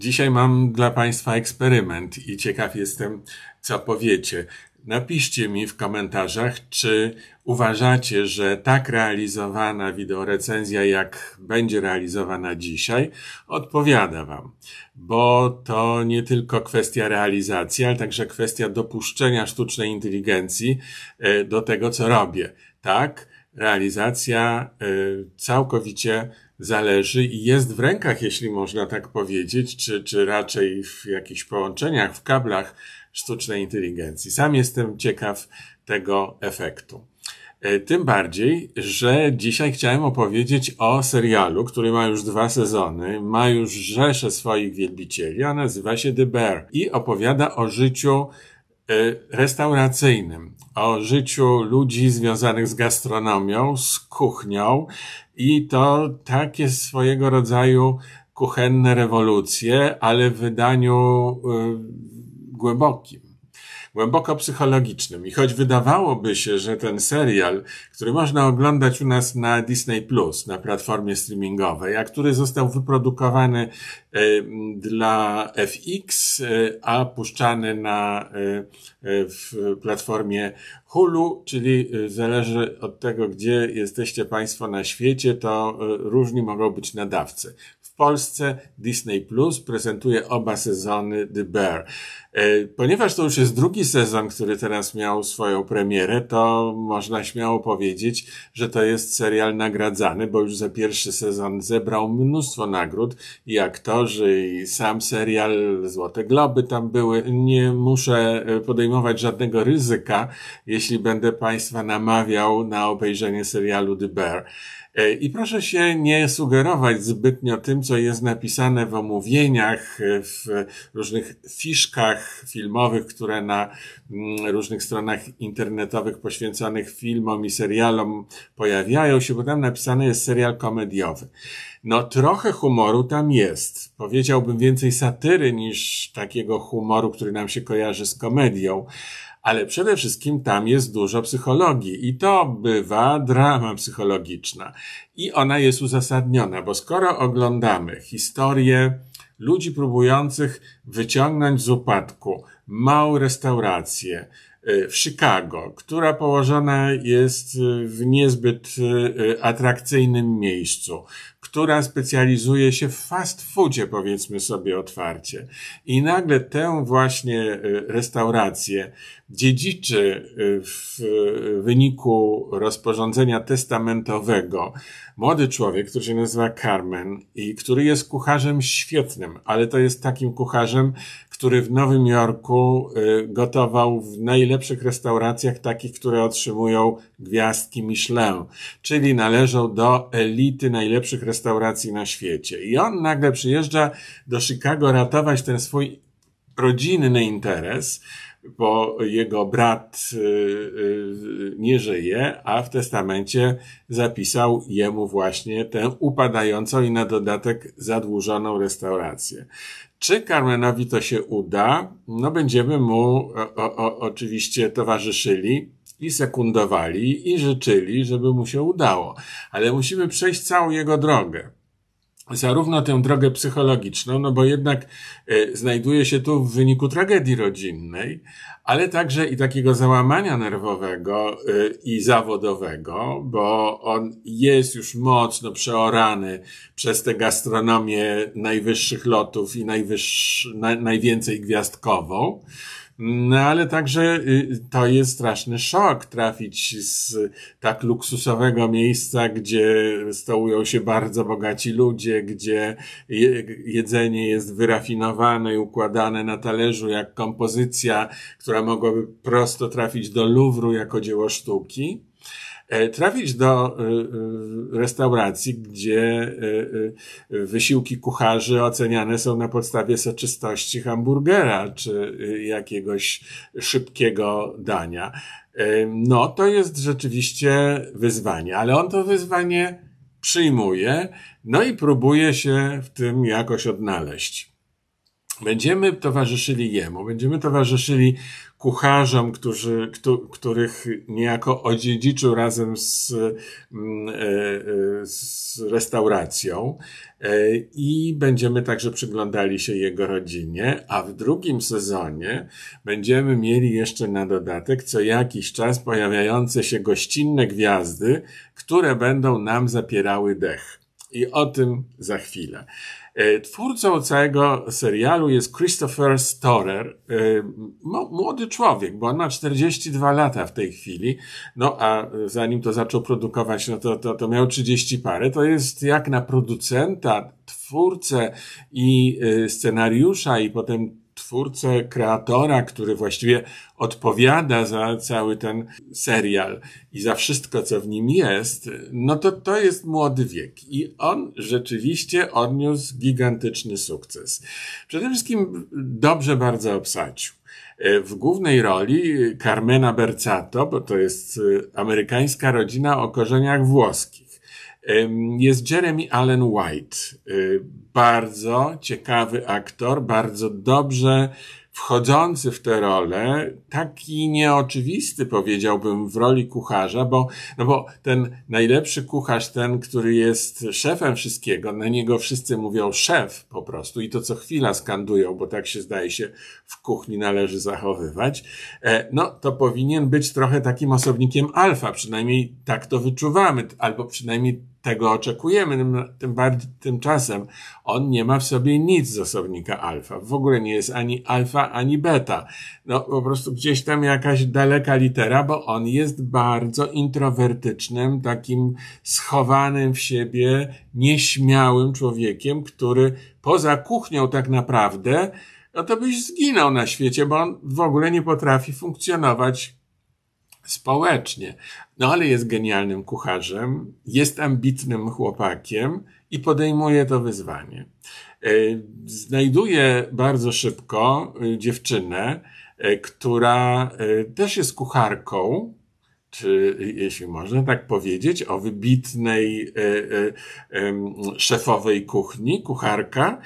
Dzisiaj mam dla Państwa eksperyment i ciekaw jestem, co powiecie. Napiszcie mi w komentarzach, czy uważacie, że tak realizowana wideorecenzja, jak będzie realizowana dzisiaj, odpowiada Wam. Bo to nie tylko kwestia realizacji, ale także kwestia dopuszczenia sztucznej inteligencji e, do tego, co robię. Tak, realizacja e, całkowicie zależy i jest w rękach, jeśli można tak powiedzieć, czy, czy raczej w jakichś połączeniach, w kablach sztucznej inteligencji. Sam jestem ciekaw tego efektu. E, tym bardziej, że dzisiaj chciałem opowiedzieć o serialu, który ma już dwa sezony, ma już rzesze swoich wielbicieli, a nazywa się The Bear i opowiada o życiu restauracyjnym, o życiu ludzi związanych z gastronomią, z kuchnią i to takie swojego rodzaju kuchenne rewolucje, ale w wydaniu y, głębokim głęboko psychologicznym. I choć wydawałoby się, że ten serial, który można oglądać u nas na Disney Plus, na platformie streamingowej, a który został wyprodukowany e, dla FX, e, a puszczany na e, w platformie Hulu, czyli zależy od tego, gdzie jesteście Państwo na świecie, to różni mogą być nadawcy. Polsce Disney Plus prezentuje oba sezony The Bear. E, ponieważ to już jest drugi sezon, który teraz miał swoją premierę, to można śmiało powiedzieć, że to jest serial nagradzany, bo już za pierwszy sezon zebrał mnóstwo nagród i aktorzy, i sam serial, Złote Globy tam były. Nie muszę e, podejmować żadnego ryzyka, jeśli będę Państwa namawiał na obejrzenie serialu The Bear. E, I proszę się nie sugerować zbytnio tym, co jest napisane w omówieniach, e, w różnych fiszkach filmowych, które na mm, różnych stronach internetowych poświęconych filmom i serialom pojawiają się, bo tam napisane jest serial komediowy. No trochę humoru tam jest. Powiedziałbym więcej satyry niż takiego humoru, który nam się kojarzy z komedią ale przede wszystkim tam jest dużo psychologii i to bywa drama psychologiczna. I ona jest uzasadniona, bo skoro oglądamy historię ludzi próbujących wyciągnąć z upadku małą restaurację, y, w Chicago, która położona jest w niezbyt y, atrakcyjnym miejscu, która specjalizuje się w fast foodzie, powiedzmy sobie otwarcie. I nagle tę właśnie y, restaurację dziedziczy y, w wyniku rozporządzenia testamentowego młody człowiek, który się nazywa Carmen i który jest kucharzem świetnym, ale to jest takim kucharzem, który w Nowym Jorku y, gotował w najlepszych restauracjach, takich, które otrzymują gwiazdki Michelin, czyli należą do elity najlepszych restauracji na świecie. I on nagle przyjeżdża do Chicago ratować ten swój rodzinny interes, bo jego brat y, y, nie żyje, a w testamencie zapisał jemu właśnie tę upadającą i na dodatek zadłużoną restaurację. Czy Carmenowi to się uda? No będziemy mu o, o, oczywiście towarzyszyli i sekundowali i życzyli, żeby mu się udało. Ale musimy przejść całą jego drogę zarówno tę drogę psychologiczną, no bo jednak e, znajduje się tu w wyniku tragedii rodzinnej, ale także i takiego załamania nerwowego e, i zawodowego, bo on jest już mocno przeorany przez tę gastronomię najwyższych lotów i najwyższ, na, najwięcej gwiazdkową. No ale także y, to jest straszny szok trafić z tak luksusowego miejsca, gdzie stołują się bardzo bogaci ludzie, gdzie jedzenie jest wyrafinowane i układane na talerzu jak kompozycja, która mogłaby prosto trafić do Luwru jako dzieło sztuki trafić do e, e, restauracji, gdzie wysiłki kucharzy oceniane są na podstawie soczystości hamburgera czy jakiegoś szybkiego dania. No, to jest rzeczywiście wyzwanie, ale on to wyzwanie przyjmuje, no i próbuje się w tym jakoś odnaleźć. Będziemy towarzyszyli jemu, będziemy towarzyszyli kucharzom, którzy, których niejako odziedziczył razem z, mm, e, e, z restauracją e, i będziemy także przyglądali się jego rodzinie, a w drugim sezonie będziemy mieli jeszcze na dodatek co jakiś czas pojawiające się gościnne gwiazdy, które będą nam zapierały dech. I o tym za chwilę. E, twórcą całego serialu jest Christopher Storer, e, młody człowiek, bo on ma 42 lata w tej chwili, no a zanim to zaczął produkować, no to, to, to miał 30 parę. To jest jak na producenta, twórcę i e, scenariusza i potem twórcę, kreatora, który właściwie odpowiada za cały ten serial i za wszystko, co w nim jest, no to to jest młody wiek. I on rzeczywiście odniósł gigantyczny sukces. Przede wszystkim dobrze bardzo obsadził. W głównej roli Carmena Berzato, bo to jest amerykańska rodzina o korzeniach włoskich. Jest Jeremy Allen White, y, bardzo ciekawy aktor, bardzo dobrze wchodzący w tę rolę, taki nieoczywisty powiedziałbym w roli kucharza, bo, no bo ten najlepszy kucharz, ten, który jest szefem wszystkiego, na niego wszyscy mówią szef po prostu i to co chwila skandują, bo tak się zdaje się w kuchni należy zachowywać, e, no to powinien być trochę takim osobnikiem alfa, przynajmniej tak to wyczuwamy, albo przynajmniej tego oczekujemy, tym, tym bardziej, tymczasem on nie ma w sobie nic z osobnika alfa. W ogóle nie jest ani alfa, ani beta. No po prostu gdzieś tam jakaś daleka litera, bo on jest bardzo introwertycznym, takim schowanym w siebie, nieśmiałym człowiekiem, który poza kuchnią tak naprawdę, no to byś zginął na świecie, bo on w ogóle nie potrafi funkcjonować społecznie. No ale jest genialnym kucharzem, jest ambitnym chłopakiem i podejmuje to wyzwanie. E, znajduje bardzo szybko e, dziewczynę, e, która też jest kucharką, czy jeśli można tak powiedzieć, o wybitnej szefowej kuchni, kucharka,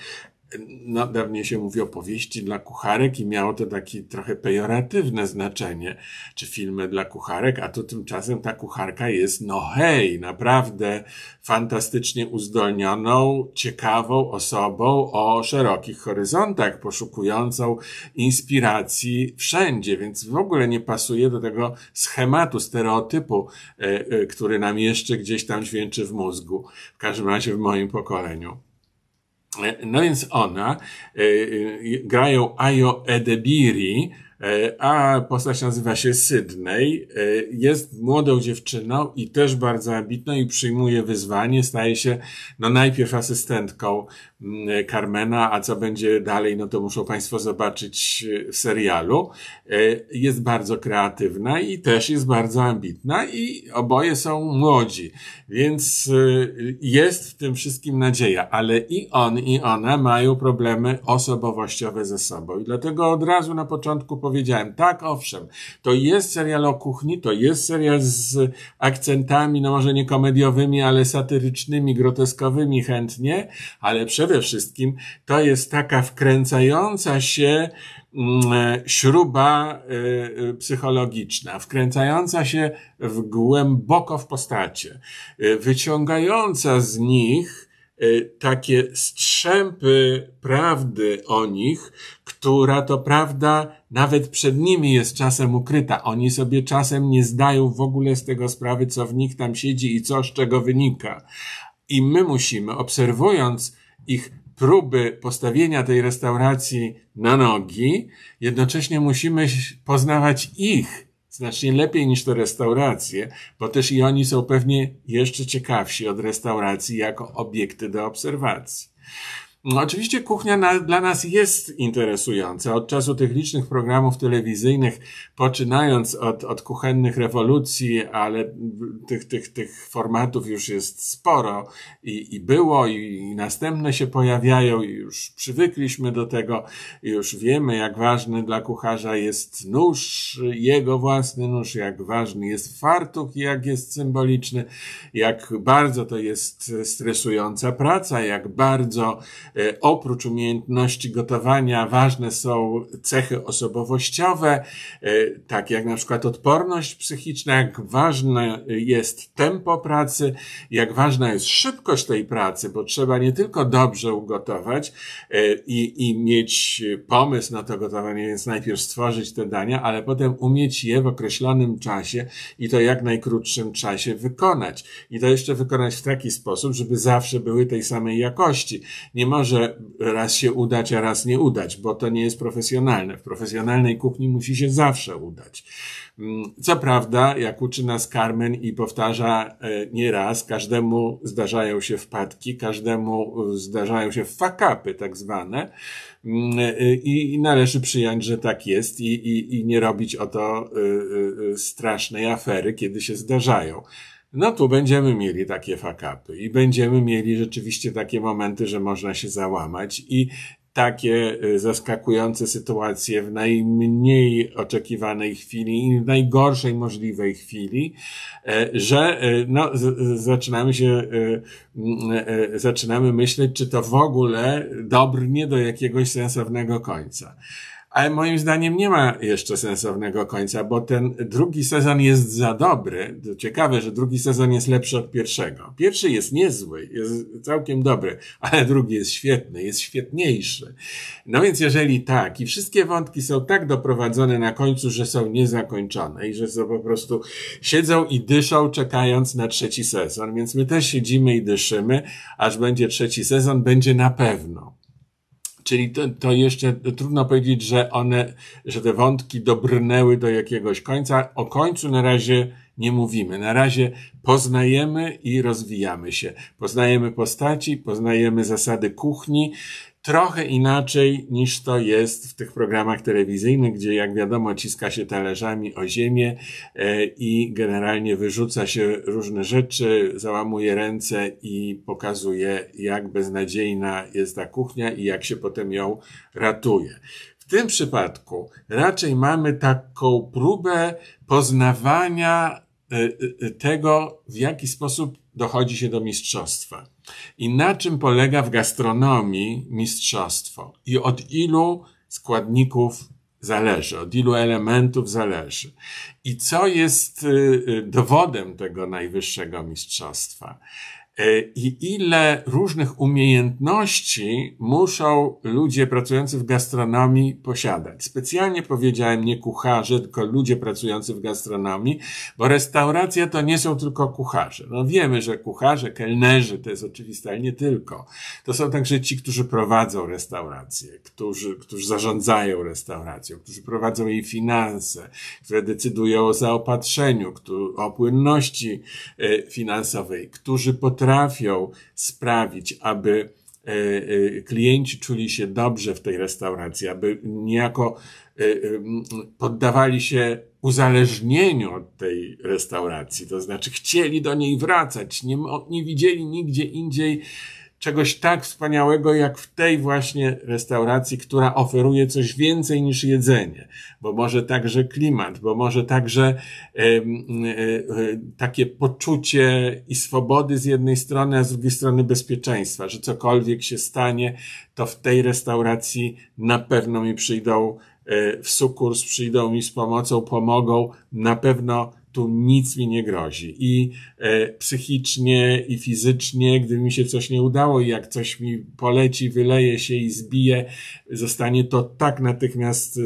no, się mówi opowieści dla kucharek i miało to takie trochę pejoratywne znaczenie, czy filmy dla kucharek, a tu tymczasem ta kucharka jest, no hej, naprawdę fantastycznie uzdolnioną, ciekawą osobą o szerokich horyzontach, poszukującą inspiracji wszędzie, więc w ogóle nie pasuje do tego schematu, stereotypu, e, e, który nam jeszcze gdzieś tam dźwięczy w mózgu, w każdym razie w moim pokoleniu. No więc ona, e, e, grają Ayo Edebiri, e, a postać nazywa się Sydney. Jest młodą dziewczyną i też bardzo ambitną i przyjmuje wyzwanie. Staje się no najpierw asystentką Carmena, a co będzie dalej, no to muszą Państwo zobaczyć e, w serialu. E, jest bardzo kreatywna i też jest bardzo ambitna i oboje są młodzi, więc e, jest w tym wszystkim nadzieja, ale i on i ona mają problemy osobowościowe ze sobą i dlatego od razu na początku powiedziałem, tak owszem, to jest serial o kuchni, to jest serial z akcentami, no może nie komediowymi, ale satyrycznymi, groteskowymi chętnie, ale przede przede wszystkim to jest taka wkręcająca się mm, e, śruba e, e, psychologiczna, wkręcająca się w głęboko w postacie, wyciągająca z nich takie strzępy prawdy o nich, która to prawda nawet przed nimi jest czasem ukryta. Oni sobie czasem nie zdają w ogóle z tego sprawy, co w nich tam siedzi i co z czego wynika. I my musimy, obserwując ich próby postawienia tej restauracji na nogi, jednocześnie musimy poznawać ich znacznie lepiej niż te restauracje, bo też i oni są pewnie jeszcze ciekawsi od restauracji jako obiekty do obserwacji. No, oczywiście kuchnia na, dla nas jest interesująca. Od czasu tych licznych programów telewizyjnych, poczynając od, od kuchennych rewolucji, ale tych, tych, tych formatów już jest sporo i, i było, i, i następne się pojawiają, i już przywykliśmy do tego, już wiemy, jak ważny dla kucharza jest nóż, jego własny nóż, jak ważny jest fartuch, jak jest symboliczny, jak bardzo to jest stresująca praca, jak bardzo oprócz umiejętności gotowania ważne są cechy osobowościowe, e, tak jak na przykład odporność psychiczna, jak ważne jest tempo pracy, jak ważna jest szybkość tej pracy, bo trzeba nie tylko dobrze ugotować i, i mieć pomysł na to gotowanie, więc najpierw stworzyć te dania, ale potem umieć je w określonym czasie i to jak najkrótszym czasie wykonać. I to jeszcze wykonać w taki sposób, żeby zawsze były tej samej jakości. Nie może raz się udać, a raz nie udać, bo to nie jest profesjonalne. W profesjonalnej kuchni musi się zawsze udać. Mm, co prawda, jak uczy nas Carmen i powtarza e, nieraz, każdemu zdarzają się wpadki, każdemu zdarzają się fakapy tak zwane mm, e, i należy przyjąć, że tak jest i, i, i nie robić o to e, strasznej afery, kiedy się zdarzają. No tu będziemy mieli takie fakapy i będziemy mieli rzeczywiście takie momenty, że można się załamać i takie y, zaskakujące sytuacje w najmniej oczekiwanej chwili i w najgorszej możliwej chwili, e, że e, no, zaczynamy się, e, zaczynamy myśleć, czy to w ogóle dobrnie do jakiegoś sensownego końca ale moim zdaniem nie ma jeszcze sensownego końca, bo ten drugi sezon jest za dobry. Ciekawe, że drugi sezon jest lepszy od pierwszego. Pierwszy jest niezły, jest całkiem dobry, ale drugi jest świetny, jest świetniejszy. No więc jeżeli tak i wszystkie wątki są tak doprowadzone na końcu, że są niezakończone i że są po prostu siedzą i dyszą czekając na trzeci sezon, więc my też siedzimy i dyszymy, aż będzie trzeci sezon, będzie na pewno. Czyli to, to jeszcze trudno powiedzieć, że one, że te wątki dobrnęły do jakiegoś końca. O końcu na razie nie mówimy. Na razie poznajemy i rozwijamy się. Poznajemy postaci, poznajemy zasady kuchni, trochę inaczej niż to jest w tych programach telewizyjnych, gdzie jak wiadomo ciska się talerzami o ziemię e, i generalnie wyrzuca się różne rzeczy, załamuje ręce i pokazuje jak beznadziejna jest ta kuchnia i jak się potem ją ratuje. W tym przypadku raczej mamy taką próbę poznawania e, e, tego, w jaki sposób dochodzi się do mistrzostwa. I na czym polega w gastronomii mistrzostwo? I od ilu składników zależy, od ilu elementów zależy. I co jest y, y, dowodem tego najwyższego mistrzostwa? E, i ile różnych umiejętności muszą ludzie pracujący w gastronomii posiadać. Specjalnie powiedziałem nie kucharze, tylko ludzie pracujący w gastronomii, bo restauracja to nie są tylko kucharze. No wiemy, że kucharze, kelnerzy to jest oczywiste, ale nie tylko. To są także ci, którzy prowadzą restaurację, którzy, którzy zarządzają restauracją, którzy prowadzą jej finanse, które decydują o zaopatrzeniu, o płynności e, finansowej, którzy potrafią potrafią sprawić, aby e, e, klienci czuli się dobrze w tej restauracji, aby niejako e, poddawali się uzależnieniu od tej restauracji, to znaczy chcieli do niej wracać, nie, nie widzieli nigdzie indziej czegoś tak wspaniałego jak w tej właśnie restauracji, która oferuje coś więcej niż jedzenie, bo może także klimat, bo może także e, e, takie poczucie i swobody z jednej strony, a z drugiej strony bezpieczeństwa, że cokolwiek się stanie, to w tej restauracji na pewno mi przyjdą e, w sukurs, przyjdą mi z pomocą, pomogą, na pewno tu nic mi nie grozi. I e, psychicznie, i fizycznie, gdyby mi się coś nie udało i jak coś mi poleci, wyleje się i zbije, zostanie to tak natychmiast e,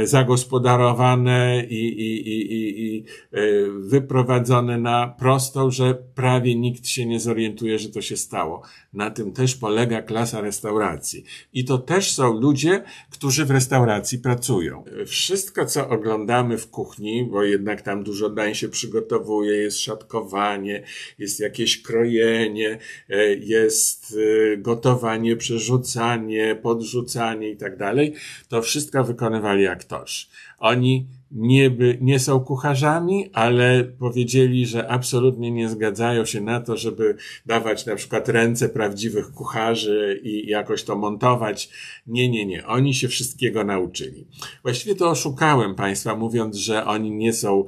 e, zagospodarowane i, i, i, i, i e, wyprowadzone na prostą, że prawie nikt się nie zorientuje, że to się stało. Na tym też polega klasa restauracji. I to też są ludzie, którzy w restauracji pracują. Wszystko, co oglądamy w kuchni, bo jednak jednak tam dużo dań się przygotowuje, jest szatkowanie, jest jakieś krojenie, e, jest e, gotowanie, przerzucanie, podrzucanie i tak dalej. To wszystko wykonywali aktorzy. Oni nie, by, nie są kucharzami, ale powiedzieli, że absolutnie nie zgadzają się na to, żeby dawać na przykład ręce prawdziwych kucharzy i jakoś to montować. Nie, nie, nie. Oni się wszystkiego nauczyli. Właściwie to oszukałem Państwa, mówiąc, że oni nie są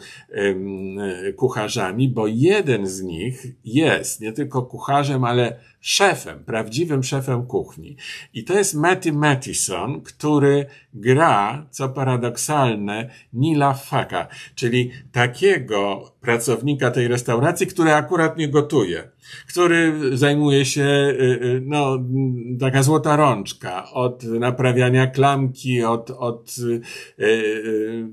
kucharzami, bo jeden z nich jest nie tylko kucharzem, ale szefem, prawdziwym szefem kuchni. I to jest Matty Mattison, który gra, co paradoksalne, Nila Faka, czyli takiego pracownika tej restauracji, który akurat nie gotuje, który zajmuje się, y, y, no, taka złota rączka, od naprawiania klamki, od, od yy,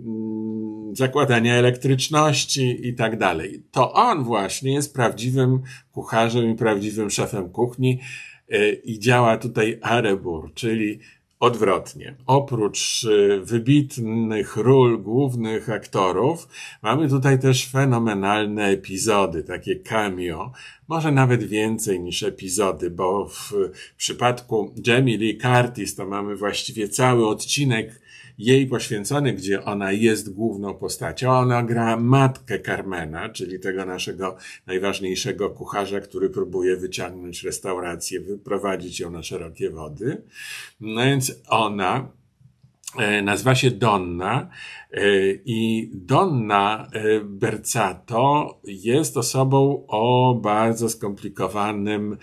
zakładania elektryczności i tak dalej. To on właśnie jest prawdziwym kucharzem i prawdziwym szefem kuchni i działa tutaj Arebur, czyli odwrotnie. Oprócz y, wybitnych ról głównych aktorów, mamy tutaj też fenomenalne epizody, takie cameo, może nawet więcej niż epizody, bo w przypadku Jamie Lee Curtis to mamy właściwie cały odcinek jej poświęcony, gdzie ona jest główną postacią. Ona gra matkę Carmena, czyli tego naszego najważniejszego kucharza, który próbuje wyciągnąć restaurację, wyprowadzić ją na szerokie wody. No więc ona nazywa się Donna e, i Donna e, Bercato jest osobą o bardzo skomplikowanym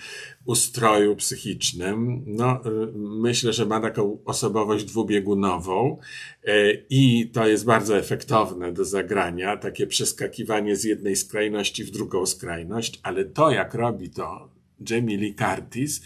ustroju psychicznym. No, myślę, że ma taką osobowość dwubiegunową e, i to jest bardzo efektowne do zagrania, takie przeskakiwanie z jednej skrajności w drugą skrajność, ale to, jak robi to Jamie Lee Curtis,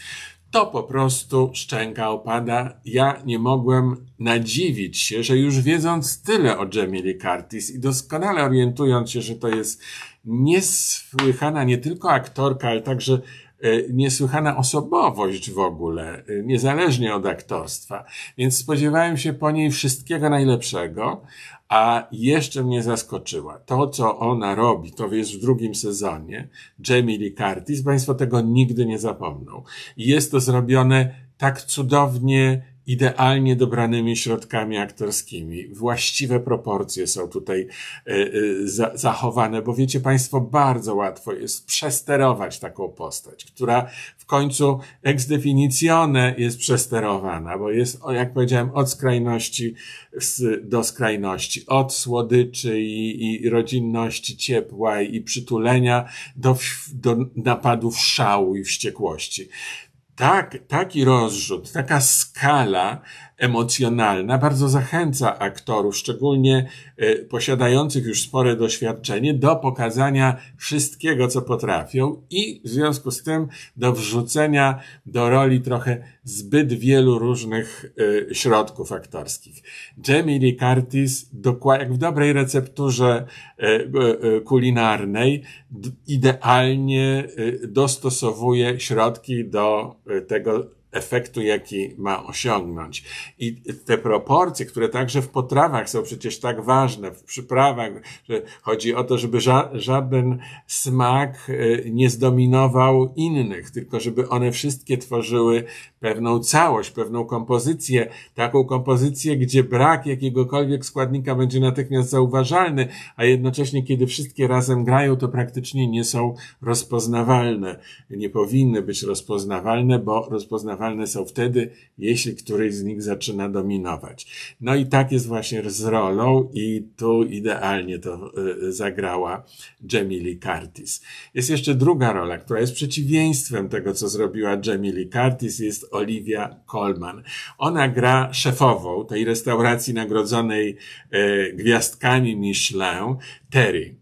to po prostu szczęka opada. Ja nie mogłem nadziwić się, że już wiedząc tyle o Jamie Lee Curtis i doskonale orientując się, że to jest niesłychana nie tylko aktorka, ale także E, niesłychana osobowość w ogóle, e, niezależnie od aktorstwa. Więc spodziewałem się po niej wszystkiego najlepszego, a jeszcze mnie zaskoczyła. To, co ona robi, to jest w drugim sezonie, Jamie Lee Curtis, Państwo tego nigdy nie zapomną. I jest to zrobione tak cudownie, idealnie dobranymi środkami aktorskimi. Właściwe proporcje są tutaj e, e, zachowane, bo wiecie Państwo, bardzo łatwo jest przesterować taką postać, która w końcu ex definicione jest przesterowana, bo jest, jak powiedziałem, od skrajności do skrajności, od słodyczy i, i rodzinności, ciepła i przytulenia do, do napadów szału i wściekłości tak, taki rozrzut, taka skala emocjonalna bardzo zachęca aktorów, szczególnie e, posiadających już spore doświadczenie, do pokazania wszystkiego, co potrafią i w związku z tym do wrzucenia do roli trochę zbyt wielu różnych e, środków aktorskich. Jamie Lee Curtis, jak w dobrej recepturze e, kulinarnej, idealnie dostosowuje środki do tego efektu, jaki ma osiągnąć. I te proporcje, które także w potrawach są przecież tak ważne, w przyprawach, że chodzi o to, żeby ża żaden smak e, nie zdominował innych, tylko żeby one wszystkie tworzyły pewną całość, pewną kompozycję, taką kompozycję, gdzie brak jakiegokolwiek składnika będzie natychmiast zauważalny, a jednocześnie, kiedy wszystkie razem grają, to praktycznie nie są rozpoznawalne. Nie powinny być rozpoznawalne, bo rozpoznawalne są wtedy, jeśli któryś z nich zaczyna dominować. No i tak jest właśnie z rolą i tu idealnie to y, zagrała Jamie Lee Curtis. Jest jeszcze druga rola, która jest przeciwieństwem tego, co zrobiła Jamie Lee Curtis, jest Olivia Colman. Ona gra szefową tej restauracji nagrodzonej e, gwiazdkami Michelin, Terry.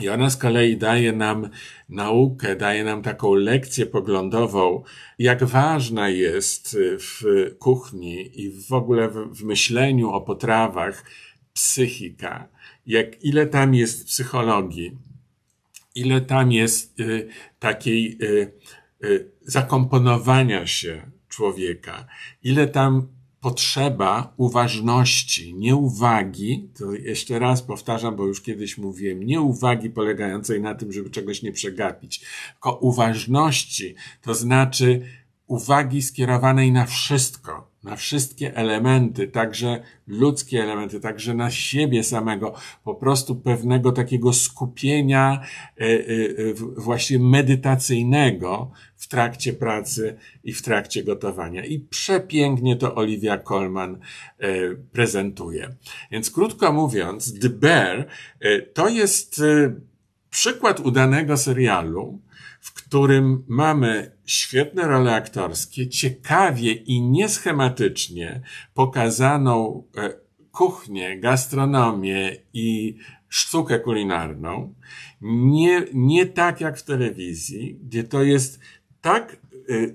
I ona z kolei daje nam naukę, daje nam taką lekcję poglądową, jak ważna jest w kuchni i w ogóle w, myśleniu o potrawach psychika, jak ile tam jest psychologii, ile tam jest y, takiej y, zakomponowania się człowieka, ile tam potrzeba uważności, nie uwagi, to jeszcze raz powtarzam, bo już kiedyś mówiłem, nie uwagi polegającej na tym, żeby czegoś nie przegapić, tylko uważności, to znaczy uwagi skierowanej na wszystko, na wszystkie elementy, także ludzkie elementy, także na siebie samego, po prostu pewnego takiego skupienia e, e, właśnie medytacyjnego w trakcie pracy i w trakcie gotowania. I przepięknie to Olivia Colman e, prezentuje. Więc krótko mówiąc, The Bear to jest przykład udanego serialu, którym mamy świetne role aktorskie, ciekawie i nieschematycznie pokazaną e, kuchnię, gastronomię i sztukę kulinarną, nie, nie tak jak w telewizji, gdzie to jest tak e, e,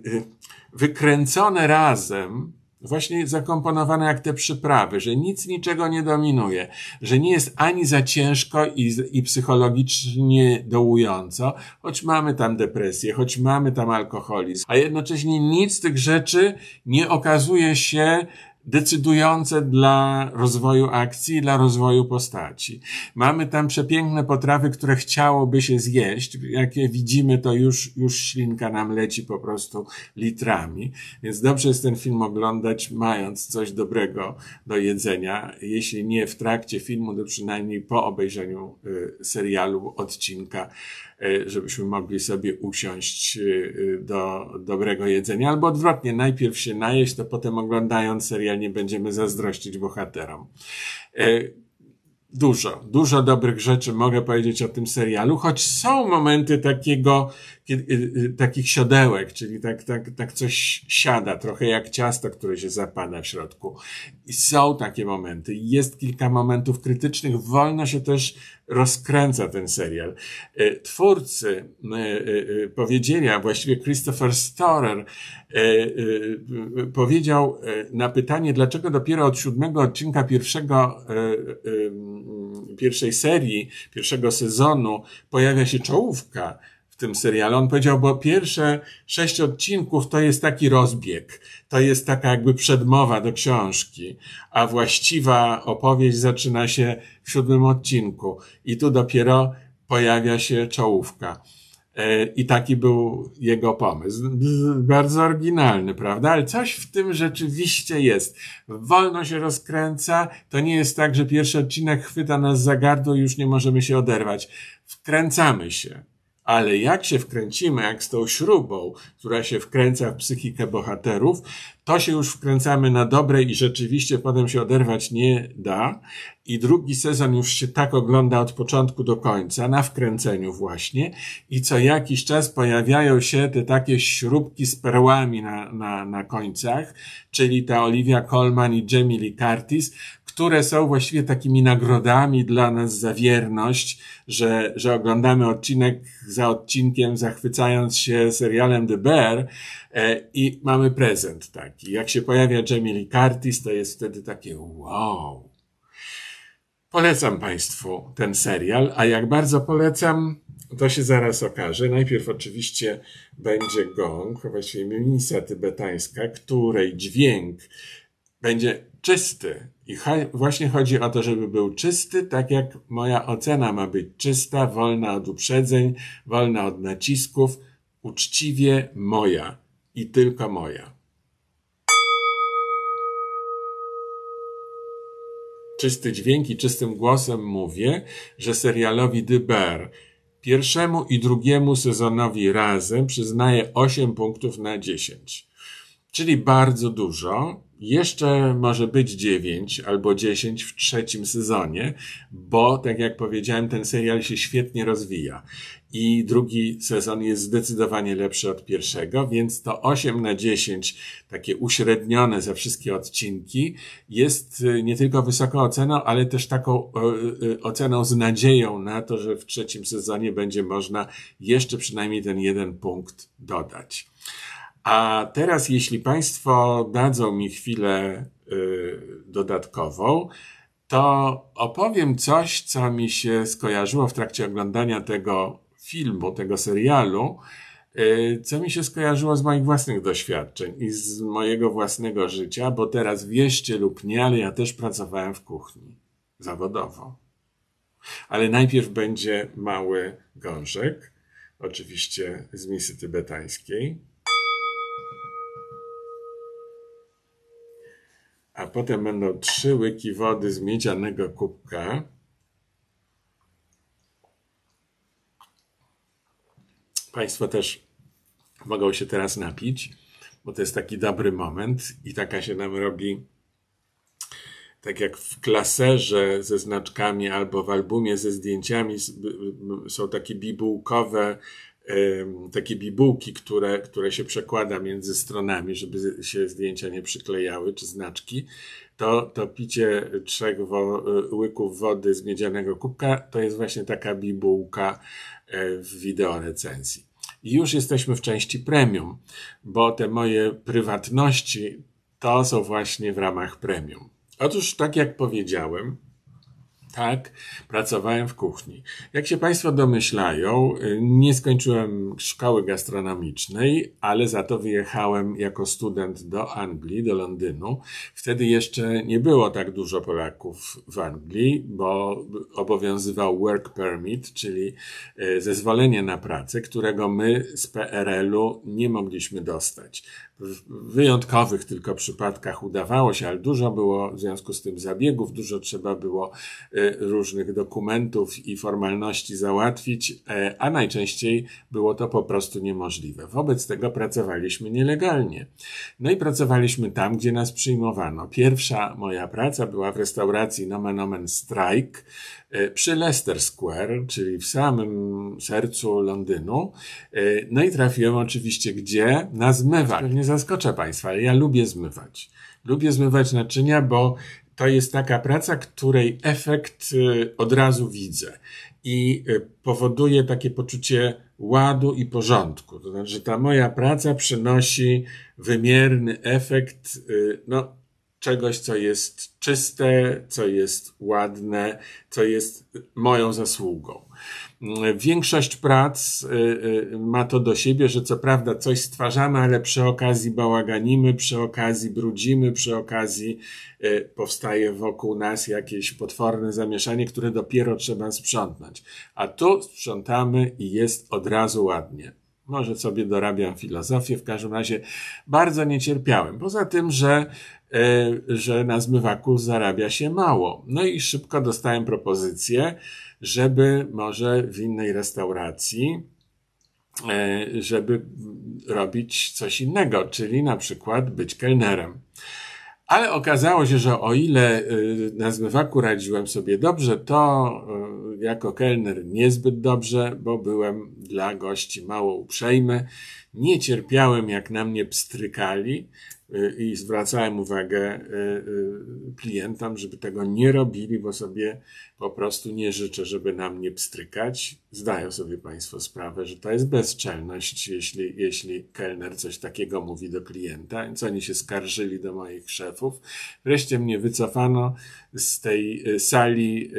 wykręcone razem, właśnie zakomponowane jak te przyprawy, że nic niczego nie dominuje, że nie jest ani za ciężko i, i psychologicznie dołująco, choć mamy tam depresję, choć mamy tam alkoholizm, a jednocześnie nic z tych rzeczy nie okazuje się decydujące dla rozwoju akcji, dla rozwoju postaci. Mamy tam przepiękne potrawy, które chciałoby się zjeść. Jak je widzimy, to już, już ślinka nam leci po prostu litrami. Więc dobrze jest ten film oglądać, mając coś dobrego do jedzenia. Jeśli nie w trakcie filmu, to przynajmniej po obejrzeniu y, serialu, odcinka żebyśmy mogli sobie usiąść e, do dobrego jedzenia, albo odwrotnie, najpierw się najeść, to potem oglądając serial nie będziemy zazdrościć bohaterom. E, dużo, dużo dobrych rzeczy mogę powiedzieć o tym serialu, choć są momenty takiego, takich siodełek, czyli tak, tak, tak coś siada, trochę jak ciasto, które się zapada w środku. I są takie momenty. Jest kilka momentów krytycznych. Wolno się też rozkręca ten serial. E, twórcy powiedzieli, a właściwie Christopher Storer powiedział na pytanie, dlaczego dopiero od siódmego odcinka pierwszego, pierwszej serii, pierwszego sezonu pojawia się czołówka tym serialu. On powiedział, bo pierwsze sześć odcinków to jest taki rozbieg, to jest taka jakby przedmowa do książki, a właściwa opowieść zaczyna się w siódmym odcinku i tu dopiero pojawia się czołówka. E, I taki był jego pomysł. Bardzo oryginalny, prawda? Ale coś w tym rzeczywiście jest. Wolno się rozkręca. To nie jest tak, że pierwszy odcinek chwyta nas za gardło i już nie możemy się oderwać. Wkręcamy się ale jak się wkręcimy, jak z tą śrubą, która się wkręca w psychikę bohaterów, to się już wkręcamy na dobre i rzeczywiście potem się oderwać nie da. I drugi sezon już się tak ogląda od początku do końca, na wkręceniu właśnie. I co jakiś czas pojawiają się te takie śrubki z perłami na, na, na końcach, czyli ta Olivia Colman i Jamie Lee Curtis, które są właściwie takimi nagrodami dla nas za wierność, że, że oglądamy odcinek za odcinkiem, zachwycając się serialem The Bear e, i mamy prezent taki. Jak się pojawia Jamie Lee Curtis, to jest wtedy takie wow. Polecam Państwu ten serial, a jak bardzo polecam, to się zaraz okaże. Najpierw oczywiście będzie gong, właściwie misa tybetańska, której dźwięk będzie czysty. I właśnie chodzi o to, żeby był czysty, tak jak moja ocena ma być czysta, wolna od uprzedzeń, wolna od nacisków, uczciwie moja i tylko moja. Czysty dźwięk i czystym głosem mówię, że serialowi The Bear pierwszemu i drugiemu sezonowi razem przyznaję 8 punktów na 10. Czyli bardzo dużo, jeszcze może być 9 albo 10 w trzecim sezonie, bo tak jak powiedziałem, ten serial się świetnie rozwija. I drugi sezon jest zdecydowanie lepszy od pierwszego, więc to 8 na 10, takie uśrednione za wszystkie odcinki, jest y, nie tylko wysoką oceną, ale też taką y, y, oceną z nadzieją na to, że w trzecim sezonie będzie można jeszcze przynajmniej ten jeden punkt dodać. A teraz, jeśli Państwo dadzą mi chwilę y, dodatkową, to opowiem coś, co mi się skojarzyło w trakcie oglądania tego filmu, tego serialu, y, co mi się skojarzyło z moich własnych doświadczeń i z mojego własnego życia, bo teraz wieście lub nie, ale ja też pracowałem w kuchni zawodowo. Ale najpierw będzie mały gążek, oczywiście z misy tybetańskiej. A potem będą trzy łyki wody z miedzianego kubka. Państwo też mogą się teraz napić, bo to jest taki dobry moment i taka się nam robi tak jak w klaserze ze znaczkami albo w albumie ze zdjęciami są takie bibułkowe, takie bibułki, które, które się przekłada między stronami, żeby się zdjęcia nie przyklejały, czy znaczki, to, to picie trzech wo, łyków wody z miedzianego kubka to jest właśnie taka bibułka e, w wideorecenzji. I już jesteśmy w części premium, bo te moje prywatności to są właśnie w ramach premium. Otóż, tak jak powiedziałem, tak, pracowałem w kuchni. Jak się Państwo domyślają, nie skończyłem szkoły gastronomicznej, ale za to wyjechałem jako student do Anglii, do Londynu. Wtedy jeszcze nie było tak dużo Polaków w Anglii, bo obowiązywał work permit, czyli e, zezwolenie na pracę, którego my z PRL-u nie mogliśmy dostać. W wyjątkowych tylko przypadkach udawało się, ale dużo było w związku z tym zabiegów, dużo trzeba było e, różnych dokumentów i formalności załatwić, e, a najczęściej było to po prostu niemożliwe. Wobec tego pracowaliśmy nielegalnie. No i pracowaliśmy tam, gdzie nas przyjmowano. Pierwsza moja praca była w restauracji Nomen Omen Strike e, przy Leicester Square, czyli w samym sercu Londynu. No i trafiłem oczywiście gdzie? Na zmywak zaskoczę Państwa, ale ja lubię zmywać. Lubię zmywać naczynia, bo to jest taka praca, której efekt y, od razu widzę i y, powoduje takie poczucie ładu i porządku. To znaczy, ta moja praca przynosi wymierny efekt, y, no, czegoś, co jest czyste, co jest ładne, co jest moją zasługą. Większość prac y, y, ma to do siebie, że co prawda coś stwarzamy, ale przy okazji bałaganimy, przy okazji brudzimy, przy okazji y, powstaje wokół nas jakieś potworne zamieszanie, które dopiero trzeba sprzątnąć. A tu sprzątamy i jest od razu ładnie. Może sobie dorabiam filozofię, w każdym razie bardzo nie cierpiałem. Poza tym, że, że na zmywaku zarabia się mało. No i szybko dostałem propozycję, żeby może w innej restauracji, e, żeby robić coś innego, czyli na przykład być kelnerem. Ale okazało się, że o ile e, na zmywaku radziłem sobie dobrze, to e, jako kelner niezbyt dobrze, bo byłem dla gości mało uprzejmy. Nie cierpiałem, jak na mnie pstrykali, i zwracałem uwagę e, e, klientom, żeby tego nie robili, bo sobie po prostu nie życzę, żeby na mnie pstrykać. Zdają sobie Państwo sprawę, że to jest bezczelność, jeśli, jeśli kelner coś takiego mówi do klienta, więc oni się skarżyli do moich szefów. Wreszcie mnie wycofano z tej sali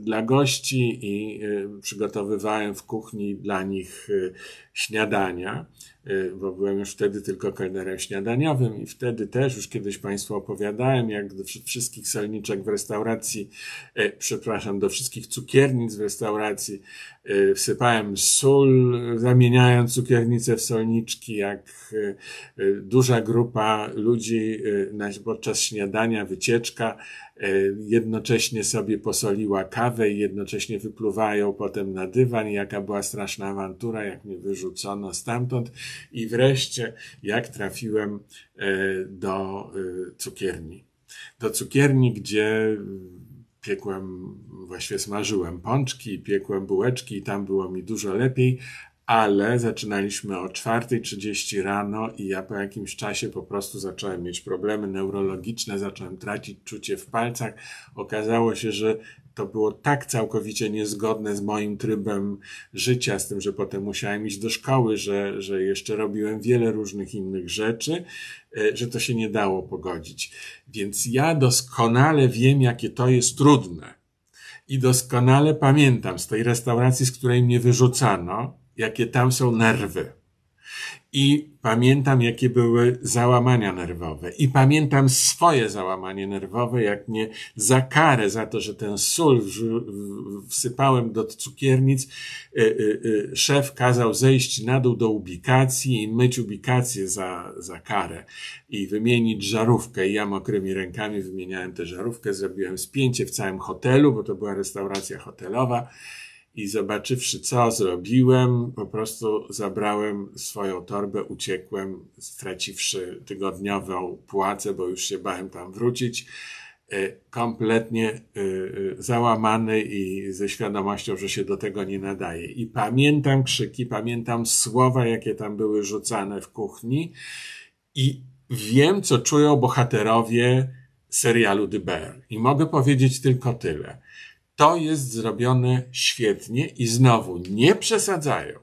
dla gości i przygotowywałem w kuchni dla nich śniadania. Y, bo byłem już wtedy tylko kelnerem śniadaniowym i wtedy też już kiedyś Państwu opowiadałem, jak do wszystkich solniczek w restauracji, y, przepraszam, do wszystkich cukiernic w restauracji wsypałem sól, zamieniając cukiernicę w solniczki, jak duża grupa ludzi podczas śniadania, wycieczka, jednocześnie sobie posoliła kawę i jednocześnie wypluwała ją potem na dywan i jaka była straszna awantura, jak mnie wyrzucono stamtąd i wreszcie jak trafiłem e, do e, cukierni. Do cukierni, gdzie piekłem, właściwie smażyłem pączki, piekłem bułeczki i tam było mi dużo lepiej, ale zaczynaliśmy o 4.30 rano i ja po jakimś czasie po prostu zacząłem mieć problemy neurologiczne, zacząłem tracić czucie w palcach. Okazało się, że to było tak całkowicie niezgodne z moim trybem życia, z tym, że potem musiałem iść do szkoły, że, że jeszcze robiłem wiele różnych innych rzeczy, e, że to się nie dało pogodzić. Więc ja doskonale wiem, jakie to jest trudne. I doskonale pamiętam z tej restauracji, z której mnie wyrzucano, jakie tam są nerwy. I pamiętam, jakie były załamania nerwowe. I pamiętam swoje załamanie nerwowe, jak mnie za karę, za to, że ten sól wsypałem do cukiernic, y, y, y, szef kazał zejść na dół do ubikacji i myć ubikację za, za karę i wymienić żarówkę. I ja mokrymi rękami wymieniałem tę żarówkę, zrobiłem spięcie w całym hotelu, bo to była restauracja hotelowa i zobaczywszy, co zrobiłem, po prostu zabrałem swoją torbę, uciekłem, straciwszy tygodniową płacę, bo już się bałem tam wrócić. E, kompletnie e, e, załamany i ze świadomością, że się do tego nie nadaje. I pamiętam krzyki, pamiętam słowa, jakie tam były rzucane w kuchni i wiem, co czują bohaterowie serialu The Bear. I mogę powiedzieć tylko tyle to jest zrobione świetnie i znowu nie przesadzają,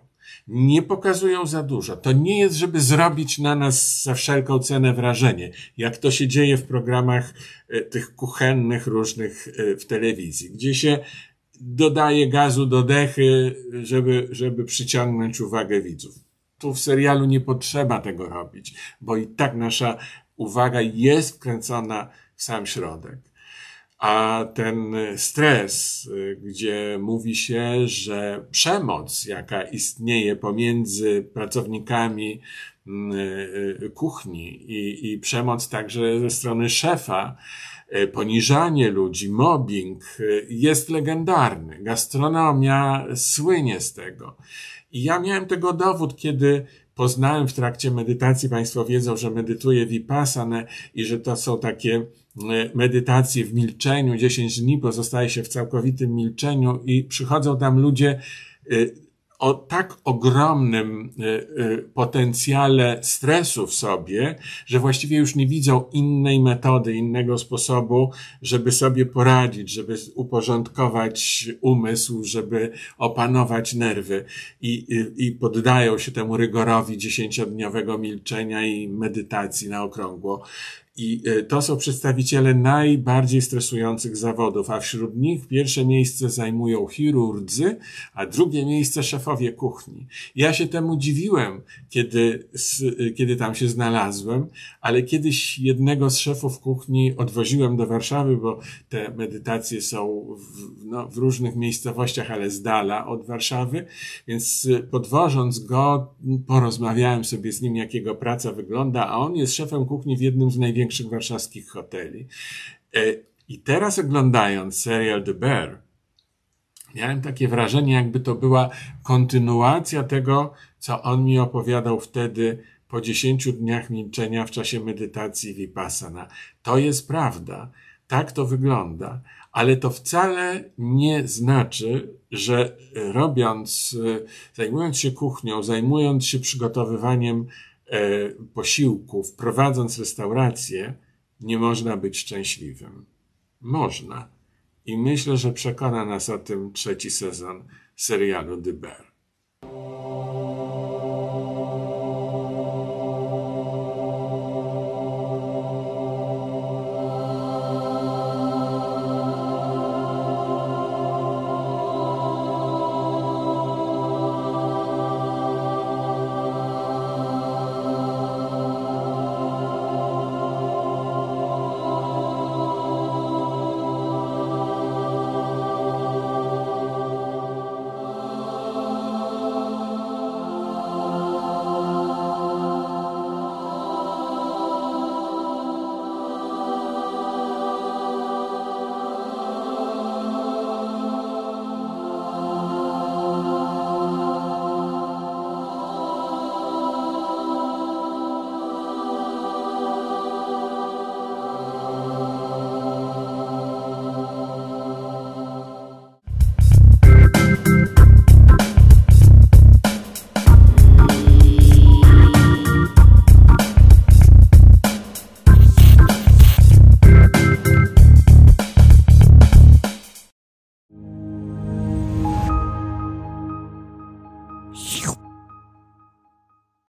nie pokazują za dużo. To nie jest, żeby zrobić na nas za wszelką cenę wrażenie, jak to się dzieje w programach e, tych kuchennych różnych e, w telewizji, gdzie się dodaje gazu do dechy, żeby, żeby przyciągnąć uwagę widzów. Tu w serialu nie potrzeba tego robić, bo i tak nasza uwaga jest wkręcona w sam środek a ten stres, gdzie mówi się, że przemoc, jaka istnieje pomiędzy pracownikami mm, y, kuchni i, i przemoc także ze strony szefa, y, poniżanie ludzi, mobbing y, jest legendarny. Gastronomia słynie z tego. I ja miałem tego dowód, kiedy poznałem w trakcie medytacji, Państwo wiedzą, że medytuję vipassana i że to są takie medytację w milczeniu, 10 dni pozostaje się w całkowitym milczeniu i przychodzą tam ludzie e, o tak ogromnym e, potencjale stresu w sobie, że właściwie już nie widzą innej metody, innego sposobu, żeby sobie poradzić, żeby uporządkować umysł, żeby opanować nerwy i, i, i poddają się temu rygorowi dziesięciodniowego milczenia i medytacji na okrągło. I e, to są przedstawiciele najbardziej stresujących zawodów, a wśród nich pierwsze miejsce zajmują chirurdzy, a drugie miejsce szefowie kuchni. Ja się temu dziwiłem, kiedy, e, kiedy tam się znalazłem, ale kiedyś jednego z szefów kuchni odwoziłem do Warszawy, bo te medytacje są w, no, w różnych miejscowościach, ale z dala od Warszawy, więc e, podwożąc go, porozmawiałem sobie z nim, jak jego praca wygląda, a on jest szefem kuchni w jednym z największych największych warszawskich hoteli. E, I teraz oglądając serial The Bear, miałem takie wrażenie, jakby to była kontynuacja tego, co on mi opowiadał wtedy po dziesięciu dniach milczenia w czasie medytacji Vipassana. To jest prawda. Tak to wygląda. Ale to wcale nie znaczy, że robiąc, e, zajmując się kuchnią, zajmując się przygotowywaniem posiłków, prowadząc restaurację, nie można być szczęśliwym. Można. I myślę, że przekona nas o tym trzeci sezon serialu The Bear.